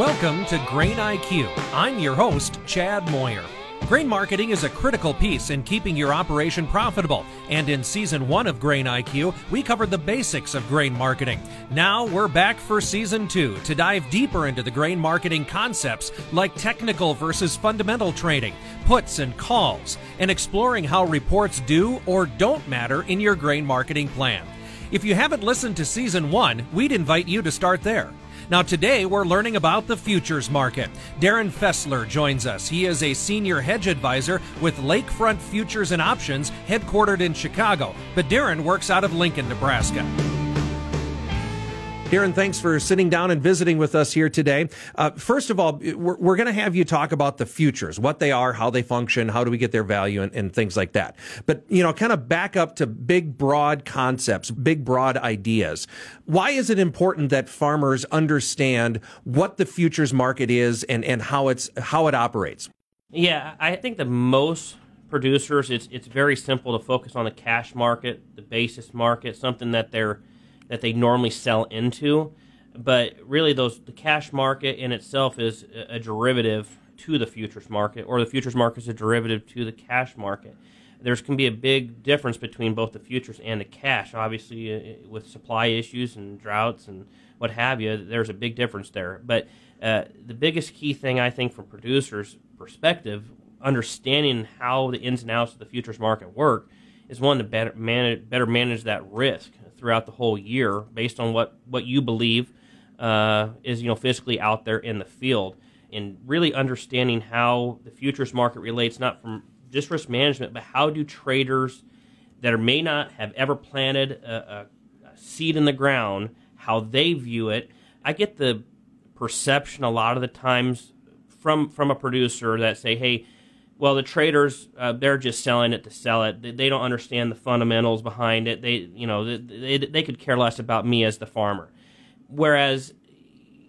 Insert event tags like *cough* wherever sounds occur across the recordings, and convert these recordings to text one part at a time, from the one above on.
Welcome to Grain IQ. I'm your host, Chad Moyer. Grain marketing is a critical piece in keeping your operation profitable. And in season one of Grain IQ, we covered the basics of grain marketing. Now we're back for season two to dive deeper into the grain marketing concepts like technical versus fundamental trading, puts and calls, and exploring how reports do or don't matter in your grain marketing plan. If you haven't listened to season one, we'd invite you to start there. Now, today we're learning about the futures market. Darin Fessler joins us. He is a senior hedge advisor with Lakefront Futures and Options, headquartered in Chicago. But Darin works out of Lincoln, Nebraska. Darin, thanks for sitting down and visiting with us here today. Uh, first of all, we're, we're going to have you talk about the futures, what they are, how they function, how do we get their value, and, and things like that. But, you know, kind of back up to big, broad concepts, big, broad ideas. Why is it important that farmers understand what the futures market is and, and how it's how it operates? Yeah, I think the most producers, it's it's very simple to focus on the cash market, the basis market, something that they're that they normally sell into. But really, those the cash market in itself is a, derivative to the futures market, or the futures market is a derivative to the cash market. There's can be a big difference between both the futures and the cash. Obviously, uh, with supply issues and droughts and what have you, there's a big difference there. But uh, the biggest key thing I think from producers' perspective, understanding how the ins and outs of the futures market work, is one to better manage, better manage that risk throughout the whole year based on what, what you believe uh, is you know physically out there in the field and really understanding how the futures market relates not from just risk management but how do traders that are, may not have ever planted a, a, a seed in the ground how they view it. I get the perception a lot of the times from from a producer that say hey well, the traders uh, they're just selling it to sell it. They, they, don't understand the fundamentals behind it. They you know they, they could care less about me as the farmer. Whereas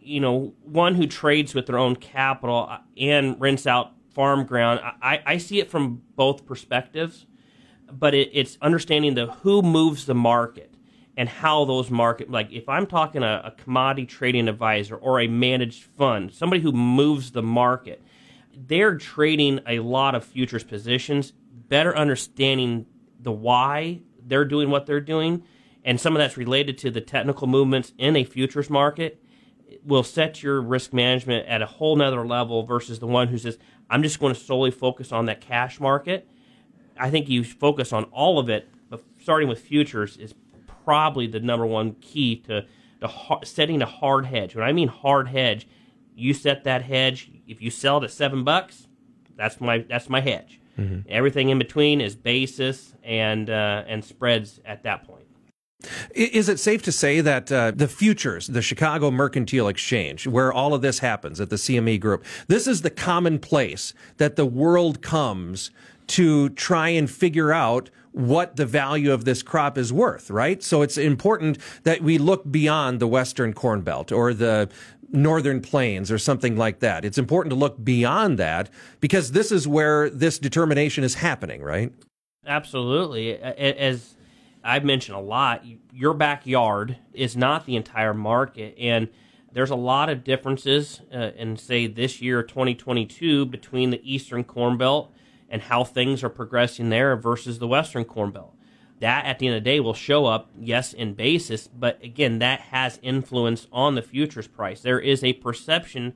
you know one who trades with their own capital uh, and rents out farm ground, I, I see it from both perspectives. But it, it's understanding the who moves the market and how those market like if I'm talking a, a commodity trading advisor or a managed fund, somebody who moves the market they're trading a lot of futures positions, better understanding the why they're doing what they're doing, and some of that's related to the technical movements in a futures market will set your risk management at a whole nother level versus the one who says, I'm just going to solely focus on that cash market. I think you focus on all of it, but starting with futures is probably the number one key to, to setting a hard hedge. When I mean hard hedge, you set that hedge. If you sell it at seven bucks, that's my that's my hedge. Mm-hmm. Everything in between is basis and uh, and spreads at that point. Is it safe to say that uh, the futures, the Chicago Mercantile Exchange, where all of this happens at the CME Group, this is the common place that the world comes to try and figure out what the value of this crop is worth, right? So it's important that we look beyond the Western Corn Belt or the northern plains or something like that. It's important to look beyond that because this is where this determination is happening, right? Absolutely. As I've mentioned a lot, your backyard is not the entire market. And there's a lot of differences uh, in, say, this year, 2022, between the Eastern Corn Belt and how things are progressing there versus the Western Corn Belt that at the end of the day will show up, yes, in basis, but again, that has influence on the futures price. There is a perception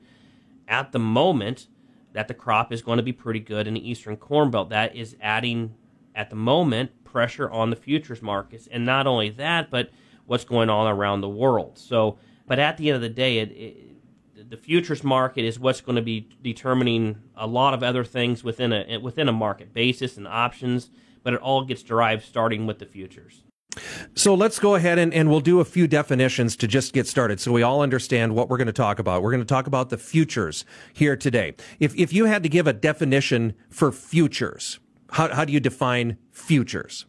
at the moment that the crop is going to be pretty good in the Eastern Corn Belt. That is adding, at the moment, pressure on the futures markets. And not only that, but what's going on around the world. So, but at the end of the day, it, it, the futures market is what's going to be determining a lot of other things within a within a market basis and options but it all gets derived starting with the futures. So let's go ahead and, and we'll do a few definitions to just get started so we all understand what we're going to talk about. We're going to talk about the futures here today. If, if you had to give a definition for futures, how, how do you define futures?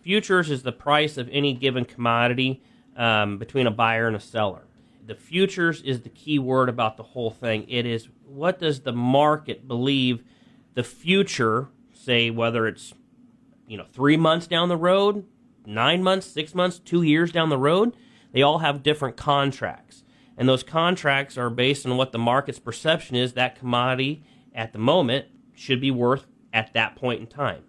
Futures is the price of any given commodity um, between a buyer and a seller. The futures is the key word about the whole thing. It is what does the market believe the future, say whether it's you know, three months down the road, nine months, six months, two years down the road, they all have different contracts. and those contracts are based on what the market's perception is that commodity at the moment should be worth at that point in time.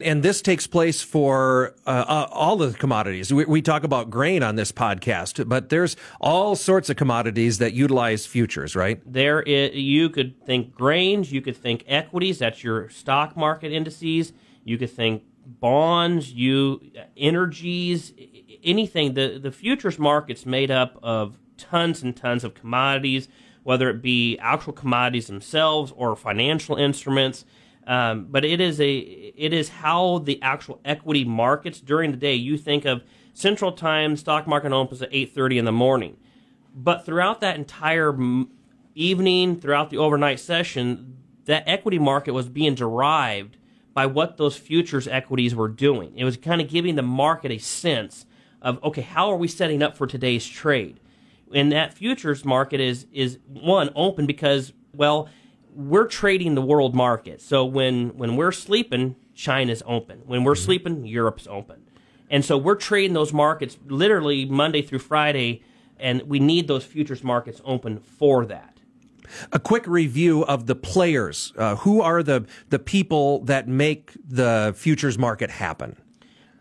And this takes place for uh, uh, all the commodities. We, we, talk about grain on this podcast, but there's all sorts of commodities that utilize futures, right? There, is, you could think grains, you could think equities. That's your stock market indices. You could think bonds, you energies, anything. The the futures market's made up of tons and tons of commodities, whether it be actual commodities themselves or financial instruments. Um, but it is a it is how the actual equity markets during the day. You think of Central Time stock market opens at eight thirty in the morning, but throughout that entire evening, throughout the overnight session, that equity market was being derived by what those futures equities were doing. It was kind of giving the market a sense of okay, how are we setting up for today's trade? And that futures market is is one open because well we're trading the world market. So when when we're sleeping, China's open. When we're mm-hmm. sleeping, Europe's open. And so we're trading those markets literally Monday through Friday, and we need those futures markets open for that. A quick review of the players. Uh, who are the the people that make the futures market happen?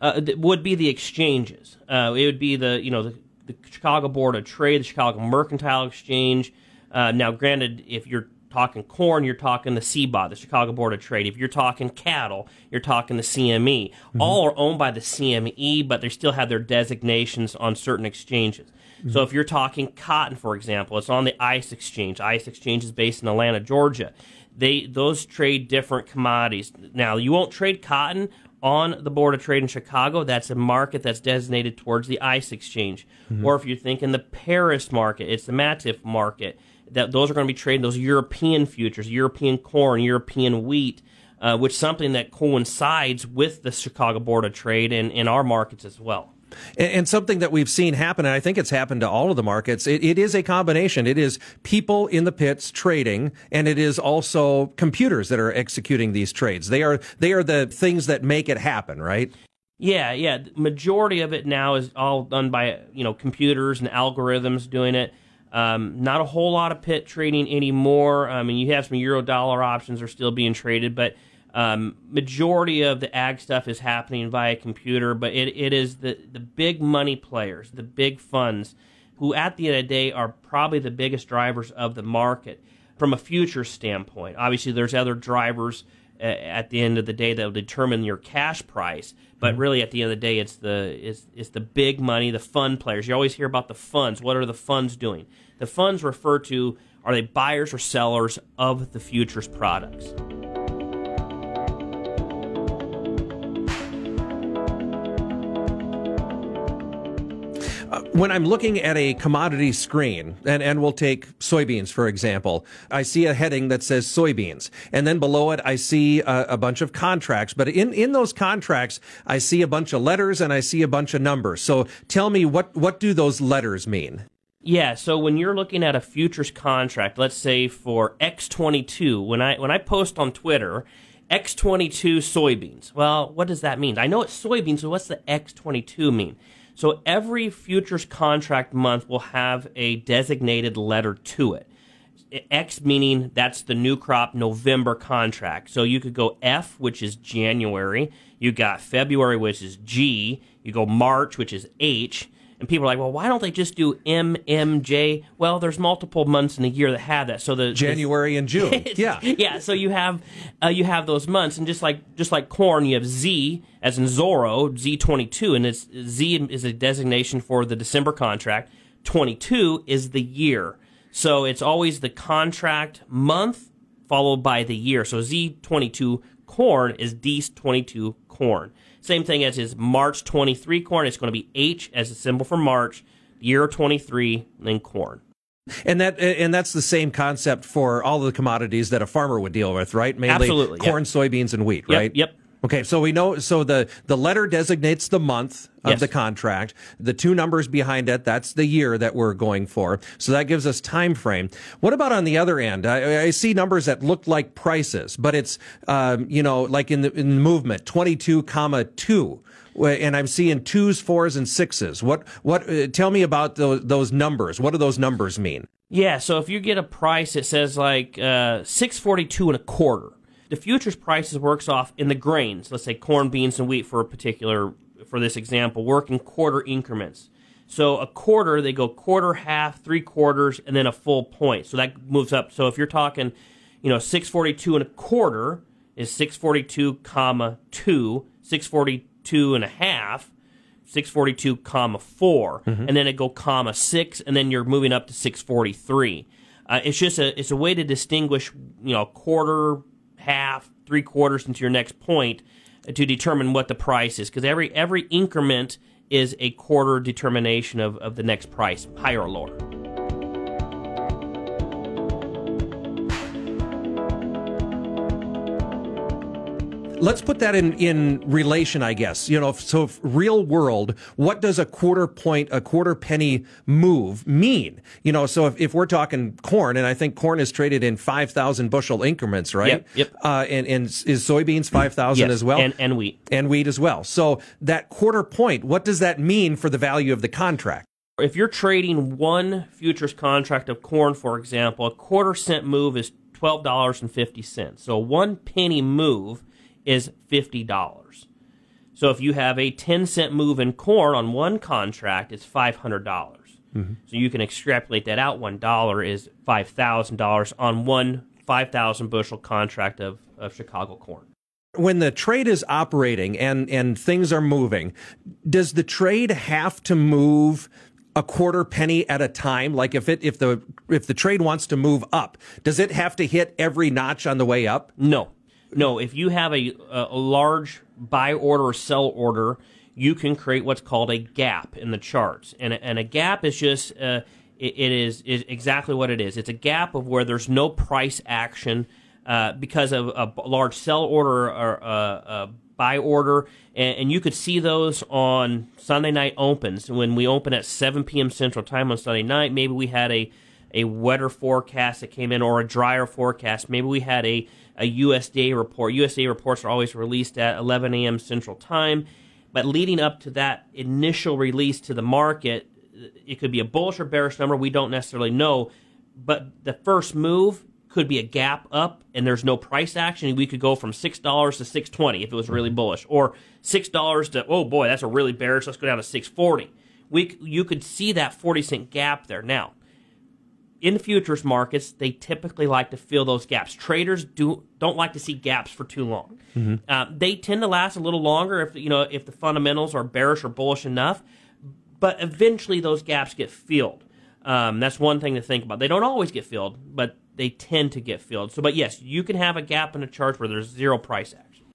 Uh, would be the exchanges. Uh, it would be the you know the, the, Chicago Board of Trade, the Chicago Mercantile Exchange. Uh, now, granted, if you're talking corn, you're talking the CBOT, the Chicago Board of Trade. If you're talking cattle, you're talking the CME. Mm-hmm. All are owned by the CME, but they still have their designations on certain exchanges. Mm-hmm. So if you're talking cotton, for example, it's on the ICE exchange. ICE exchange is based in Atlanta, Georgia. They those trade different commodities. Now you won't trade cotton on the Board of Trade in Chicago. That's a market that's designated towards the ICE exchange. Mm-hmm. Or if you're thinking the Paris market, it's the Matif market that those are going to be trading those European futures, European corn, European wheat, uh, which is something that coincides with the Chicago Board of Trade and in our markets as well. And, and, something that we've seen happen, and I think it's happened to all of the markets, it, it is a combination. It is people in the pits trading, and it is also computers that are executing these trades. They are they are the things that make it happen, right? Yeah, yeah. The majority of it now is all done by you know computers and algorithms doing it. Um, not a whole lot of pit trading anymore. I mean, you have some euro dollar options are still being traded, but um, majority of the ag stuff is happening via computer. But it, it is the, the big money players, the big funds, who at the end of the day are probably the biggest drivers of the market from a future standpoint. Obviously, there's other drivers uh, at the end of the day that will determine your cash price. But mm-hmm. really, at the end of the day, it's the it's, it's the big money, the fund players. You always hear about the funds. What are the funds doing? The funds refer to are they buyers or sellers of the futures products? When I'm looking at a commodity screen, and, and we'll take soybeans, for example, I see a heading that says soybeans. And then below it, I see a, a, bunch of contracts. But in, in those contracts, I see a bunch of letters and I see a bunch of numbers. So tell me, what, what do those letters mean? Yeah, so when you're looking at a futures contract, let's say for X22, when I when I post on Twitter, X22 soybeans. Well, what does that mean? I know it's soybeans, so what's the X22 mean? So every futures contract month will have a designated letter to it. X meaning that's the new crop November contract. So you could go F, which is January. You got February, which is G. You go March, which is H. And people are like, well, why don't they just do M, M, J? Well, there's multiple months in the year that have that. So the January and June, *laughs* yeah, yeah. So you have uh, you have those months, and just like just like corn, you have Z as in Zorro Z22, and it's Z is a designation for the December contract. 22 is the year, so it's always the contract month followed by the year. So Z22 corn is D22 corn. Same thing as his March 23 corn. It's going to be H as a symbol for March, year 23, then corn. And that and that's the same concept for all the commodities that a farmer would deal with, right? Mainly Absolutely, corn, soybeans, and wheat, yep, right? Yep. Okay, so we know so the the letter designates the month of yes. the contract. The two numbers behind it, that's the year that we're going for. So that gives us time frame. What about on the other end? I, I see numbers that look like prices, but it's um, you know like in the in the movement twenty two comma two. and I'm seeing twos, fours, and sixes. What what? Uh, tell me about those those numbers. What do those numbers mean? Yeah, so if you get a price that says like uh, six forty two and a quarter, the futures prices works off in the grains. Let's say corn, beans, and wheat for a particular for this example, work in quarter increments. So a quarter, they go quarter, half, three quarters, and then a full point. So that moves up. So if you're talking, you know, 642 and a quarter is 642 comma 2, 642 and a half, 642 comma 4, mm-hmm. and then it go comma 6, and then you're moving up to 643. Uh, it's just a it's a way to distinguish, you know, quarter, half, three quarters into your next point to determine what the price is because every every increment – is a quarter determination of, of the next price, higher or lower. Let's put that in in relation i guess. You know so real world what does a quarter point a quarter penny move mean? You know so if, if we're talking corn and i think corn is traded in 5000 bushel increments right? Yep, yep. Uh, and, and is soybeans 5000 yes, as well? and, and wheat. And wheat as well. So that quarter point what does that mean for the value of the contract? If you're trading one futures contract of corn for example a quarter cent move is $12.50 so one penny move is $50. So if you have a 10 cent move in corn on one contract, it's 500. dollars mm hmm So you can extrapolate that out. $1 is $5,000 on one 5,000 bushel contract of, of Chicago corn. When the trade is operating and, and things are moving, does the trade have to move a quarter penny at a time? Like if it if the if the trade wants to move up, does it have to hit every notch on the way up? No. No, if you have a, a large buy order or sell order, you can create what's called a gap in the charts. And, and a gap is just, uh, it, it is, is exactly what it is. It's a gap of where there's no price action uh, because of a large sell order or a, a buy order. And, and, you could see those on Sunday night opens. When we open at 7 p.m. Central Time on Sunday night, maybe we had a, a wetter forecast that came in or a drier forecast. Maybe we had a a USDA report. USDA reports are always released at 11 a.m. Central Time. But leading up to that initial release to the market, it could be a bullish or bearish number. We don't necessarily know. But the first move could be a gap up and there's no price action. We could go from $6 to 620 if it was really bullish, or $6 to, oh boy, that's a really bearish. Let's go down to 640. We, you could see that 40 cent gap there. Now, in futures markets, they typically like to fill those gaps. Traders do don't like to see gaps for too long. Mm-hmm. Uh, they tend to last a little longer if you know if the fundamentals are bearish or bullish enough. But eventually, those gaps get filled. Um, that's one thing to think about. They don't always get filled, but they tend to get filled. So, but yes, you can have a gap in a chart where there's zero price action.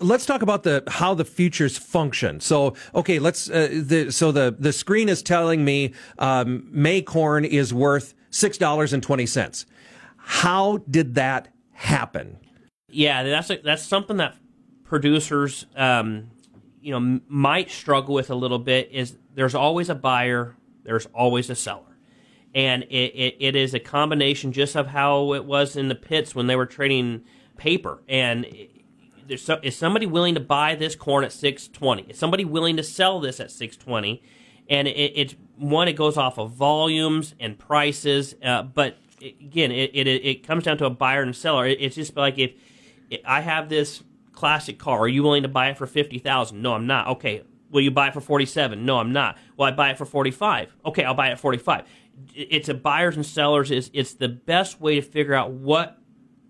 Let's talk about the how the futures function. So, okay, let's. Uh, the, so the the screen is telling me um, May corn is worth six dollars and twenty cents. How did that happen? Yeah, that's a, that's something that producers, um, you know, might struggle with a little bit. Is there's always a buyer, there's always a seller, and it, it, it is a combination just of how it was in the pits when they were trading paper and so, is somebody willing to buy this corn at 620 is somebody willing to sell this at 620 and it, it's one it goes off of volumes and prices uh, but again it, it, it comes down to a buyer and seller. It, it's just like if, i have this classic car. Are you willing to buy it for 50000 no i'm not. Okay. Will you buy it for 47 no i'm not. Will i buy it for 45 okay i'll buy it at 45 it's a buyers and sellers it's, it's the best way to figure out what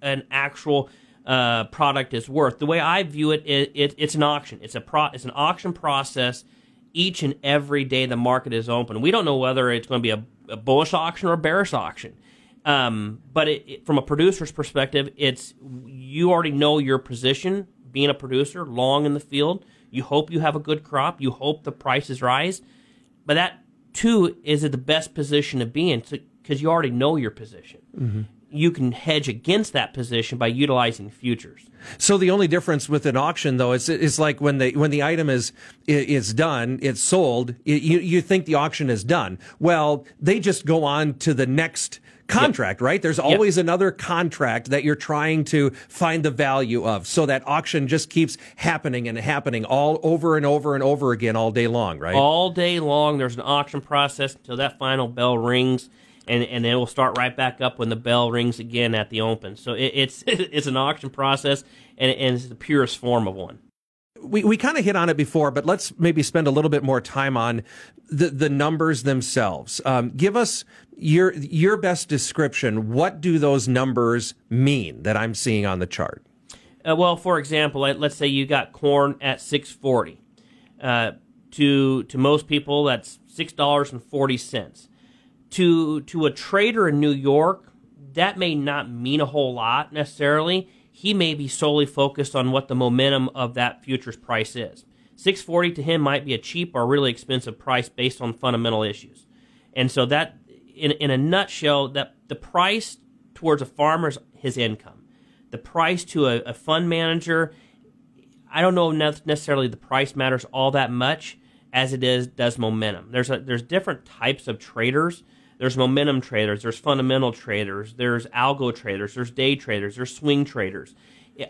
an actual uh, product is worth. The way I view it, it, it it's an auction. It's a pro, it's an auction process. Each and every day the market is open. We don't know whether it's going to be a, a bullish auction or a bearish auction. Um, but it, it, from a producer's perspective, it's you already know your position. Being a producer, long in the field, you hope you have a good crop. You hope the prices rise, but that too is the best position to be in because you already know your position. Mm-hmm you can hedge against that position by utilizing futures. So the only difference with an auction, though, is it's like when the when the item is is done, it's sold. you you think the auction is done. Well, they just go on to the next contract, yep. right? There's always yep. another contract that you're trying to find the value of. So that auction just keeps happening and happening all over and over and over again all day long, right? All day long. There's an auction process until that final bell rings and and it will start right back up when the bell rings again at the open. So it, it's *laughs* it's an auction process, and, and it's the purest form of one we, we kind of hit on it before, but let's maybe spend a little bit more time on the, the numbers themselves. Um, give us your, your best description. What do those numbers mean that I'm seeing on the chart? Uh, well, for example, let's say you got corn at 640. Uh, to, to most people, that's $6.40. To to a trader in New York, that may not mean a whole lot necessarily he may be solely focused on what the momentum of that futures price is. 640 to him might be a cheap or really expensive price based on fundamental issues. And so that in in a nutshell that the price towards a farmer's his income. The price to a, a fund manager I don't know necessarily the price matters all that much as it is does momentum. There's a, there's different types of traders there's momentum traders, there's fundamental traders, there's algo traders, there's day traders, there's swing traders.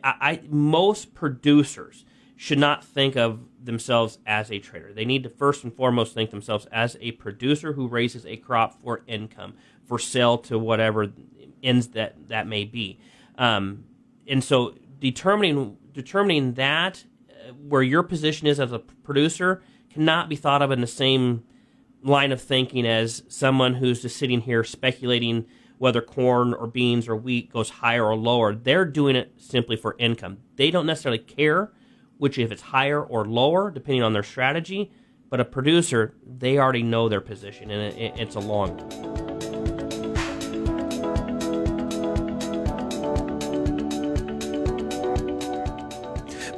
I, I, most producers should not think of themselves as a trader. They need to first and foremost think themselves as a producer who raises a crop for income, for sale to whatever ends that that may be. Um, and so determining determining that uh, where your position is as a producer cannot be thought of in the same line of thinking as someone who's just sitting here speculating whether corn or beans or wheat goes higher or lower. They're doing it simply for income. They don't necessarily care which if it's higher or lower depending on their strategy. But a producer, they already know their position, and it, it's a long.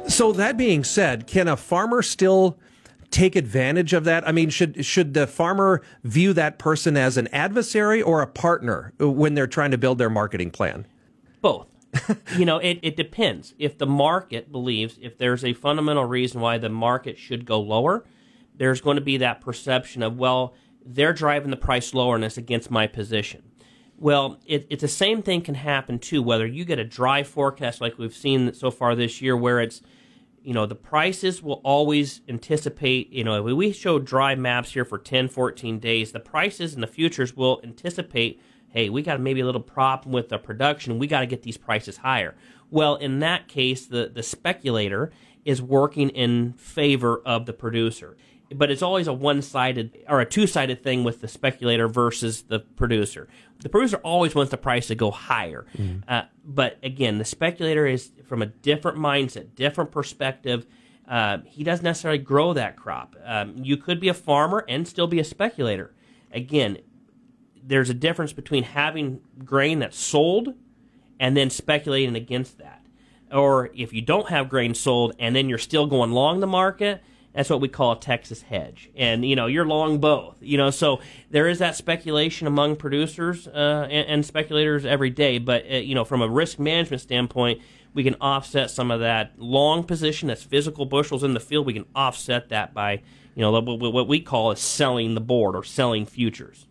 So that being said, can a farmer still take advantage of that? I mean, should should the farmer view that person as an adversary or a partner when they're trying to build their marketing plan? Both. *laughs* you know, it, it depends. If the market believes if there's a fundamental reason why the market should go lower, there's going to be that perception of, well, they're driving the price lower and it's against my position. Well, it, it's the same thing can happen too, whether you get a dry forecast like we've seen so far this year, where it's you know the prices will always anticipate you know we show dry maps here for 10 14 days the prices and the futures will anticipate hey we got maybe a little problem with the production. We got to get these prices higher. Well in that case the the speculator is working in favor of the producer but it's always a one-sided or a two-sided thing with the speculator versus the producer. The producer always wants the price to go higher, mm-hmm. uh, but again, the speculator is from a different mindset, different perspective. Uh, he doesn't necessarily grow that crop. Um, you could be a farmer and still be a speculator. Again, there's a difference between having grain that's sold and then speculating against that. Or if you don't have grain sold and then you're still going long the market, that's what we call a Texas hedge. And, you know, you're long both. You know, so there is that speculation among producers uh, and, and, speculators every day. But, uh, you know, from a risk management standpoint, we can offset some of that long position that's physical bushels in the field. We can offset that by, you know, what we call is selling the board or selling futures.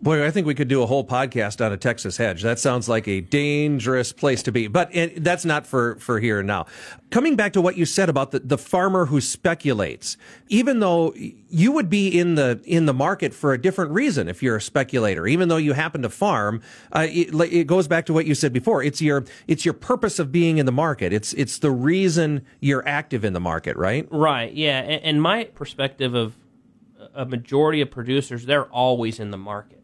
Boy, I think we could do a whole podcast on a Texas hedge. That sounds like a dangerous place to be, but it, that's not for, for here and now. Coming back to what you said about the, the farmer who speculates, even though you would be in the, in the market for a different reason if you're a speculator, even though you happen to farm, uh, it, it goes back to what you said before. It's your, it's your purpose of being in the market. It's, it's the reason you're active in the market, right? Right. Yeah. And, and my perspective of a majority of producers, they're always in the market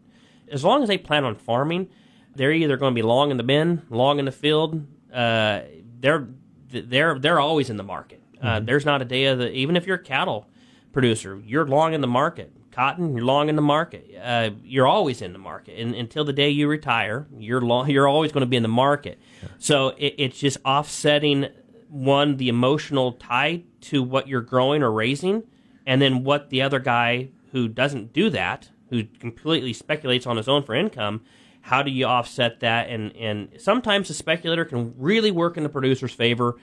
as long as they plan on farming, they're either going to be long in the bin, long in the field. Uh, they're they're they're always in the market. Uh, mm-hmm. There's not a day of the even if you're a cattle producer, you're long in the market. Cotton, you're long in the market. Uh, you're always in the market, and until the day you retire, you're long. You're always going to be in the market. Yeah. So it, it's just offsetting one the emotional tie to what you're growing or raising, and then what the other guy who doesn't do that who completely speculates on his own for income, how do you offset that? And and sometimes the speculator can really work in the producer's favor,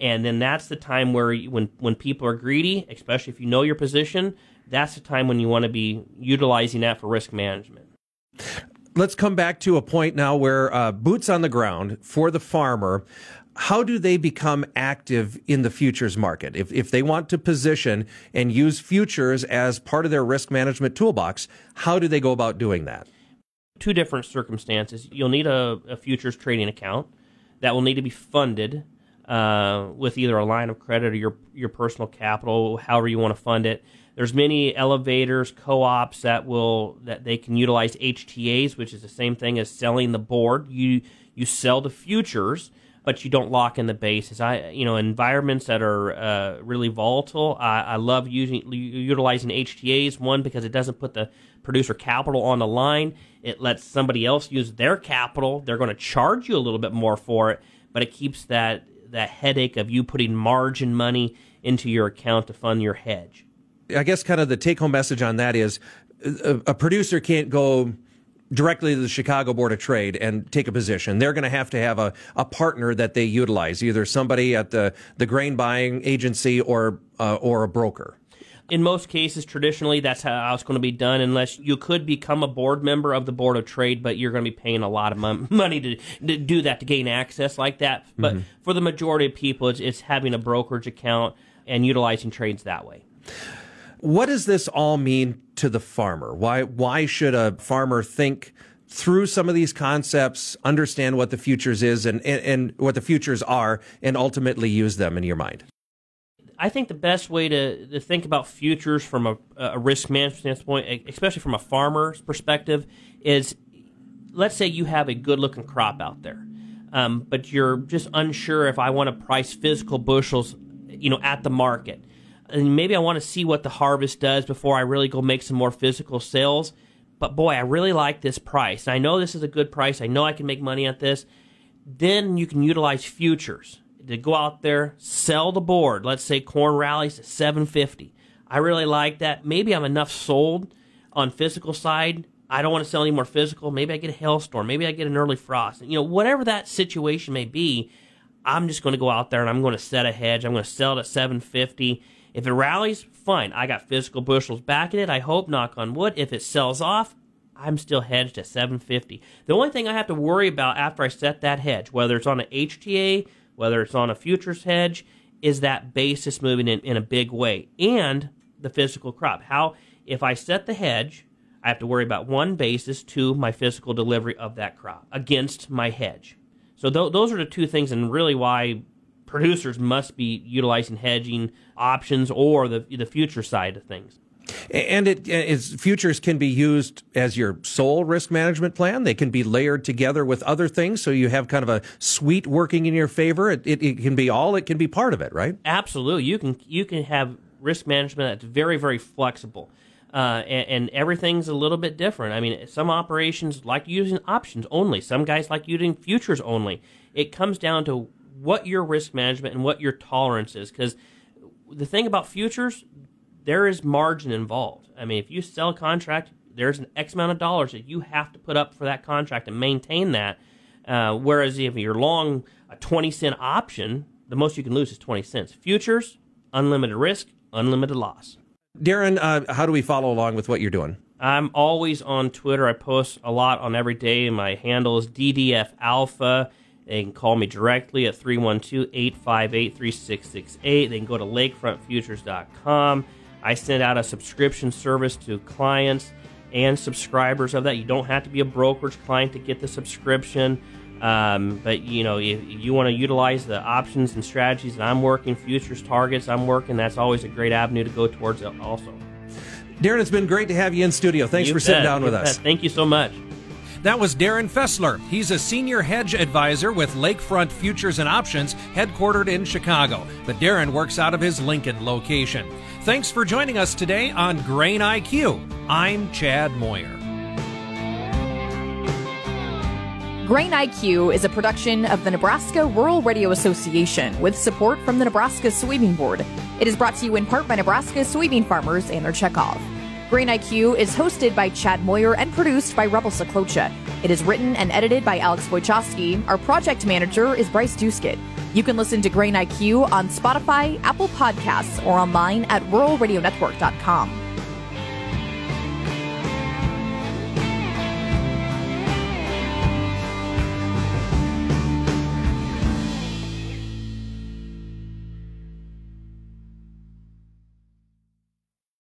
and then that's the time where you, when when people are greedy, especially if you know your position, that's the time when you want to be utilizing that for risk management. let's come back to a point now where uh, boots on the ground for the farmer. How do they become active in the futures market? If, if they want to position and use futures as part of their risk management toolbox, how do they go about doing that? Two different circumstances. You'll need a, a futures trading account that will need to be funded uh, with either a line of credit or your your personal capital, however you want to fund it. There's many elevators, co-ops that will that they can utilize HTAs, which is the same thing as selling the board. You you sell the futures, but you don't lock in the basis. I you know environments that are uh, really volatile. I, I love using utilizing HTAs. One because it doesn't put the producer capital on the line. It lets somebody else use their capital. They're going to charge you a little bit more for it, but it keeps that that headache of you putting margin money into your account to fund your hedge. I guess kind of the take home message on that is a, a producer can't go directly to the Chicago Board of Trade and take a position. They're going to have to have a, a partner that they utilize, either somebody at the, the grain buying agency or uh, or a broker in most cases, traditionally, that's how it's going to be done. Unless you could become a board member of the board of trade, but you're going to be paying a lot of *laughs* money to, to do that to gain access like that. But mm-hmm. for the majority of people, it's, it's having a brokerage account and utilizing trades that way. What does this all mean to the farmer? Why why should a farmer think through some of these concepts, understand what the futures is and, and, and what the futures are, and ultimately use them in your mind? I think the best way to, to think about futures from a, a risk management standpoint, especially from a farmer's perspective, is let's say you have a good looking crop out there, um, but you're just unsure if I want to price physical bushels, you know, at the market. And maybe I want to see what the harvest does before I really go make some more physical sales. But boy, I really like this price. I know this is a good price. I know I can make money at this. Then you can utilize futures to go out there, sell the board. Let's say corn rallies to 750. I really like that. Maybe I'm enough sold on physical side. I don't want to sell any more physical. Maybe I get a hailstorm. Maybe I get an early frost. You know, whatever that situation may be, I'm just going to go out there and I'm going to set a hedge. I'm going to sell it at 750. If it rallies, fine. I got physical bushels backing it. I hope, knock on wood. If it sells off, I'm still hedged at 750. The only thing I have to worry about after I set that hedge, whether it's on an HTA, whether it's on a futures hedge, is that basis moving in, in a big way? And the physical crop. How, if I set the hedge, I have to worry about one basis, two, my physical delivery of that crop against my hedge. So th- those are the two things, and really why producers must be utilizing hedging options or the the future side of things. And it is futures can be used as your sole risk management plan. They can be layered together with other things, so you have kind of a suite working in your favor. It, it, it can be all. It can be part of it, right? Absolutely. You can you can have risk management that's very very flexible. Uh, and, and, everything's a little bit different. I mean, some operations like using options only. Some guys like using futures only. It comes down to what your risk management and what your tolerance is. Because the thing about futures, there is margin involved. I mean, if you sell a contract, there's an X amount of dollars that you have to put up for that contract and maintain that. Uh, whereas if you're long a 20 cent option, the most you can lose is 20 cents. Futures, unlimited risk, unlimited loss. Darin, uh, how do we follow along with what you're doing? I'm always on Twitter. I post a lot on every day. My handle is DDF Alpha. They can call me directly at 312 858 3668. They can go to lakefrontfutures.com. I send out a subscription service to clients and subscribers of that. You don't have to be a brokerage client to get the subscription. Um, but you know, if you want to utilize the options and strategies that I'm working, futures targets I'm working, that's always a great avenue to go towards also. Darin, it's been great to have you in studio. Thanks you for bet, sitting down with bet. us. Thank you so much. That was Darin Fessler. He's a senior hedge advisor with Lakefront Futures and Options, headquartered in Chicago. But Darin works out of his Lincoln location. Thanks for joining us today on Grain IQ. I'm Chad Moyer. Grain IQ is a production of the Nebraska Rural Radio Association with support from the Nebraska Soybean Board. It is brought to you in part by Nebraska soybean farmers and their checkoff. Grain IQ is hosted by Chad Moyer and produced by Rebel Saklocha. It is written and edited by Alex Wojcicki. Our project manager is Bryce Duskett. You can listen to Grain IQ on Spotify, Apple Podcasts, or online at ruralradionetwork.com.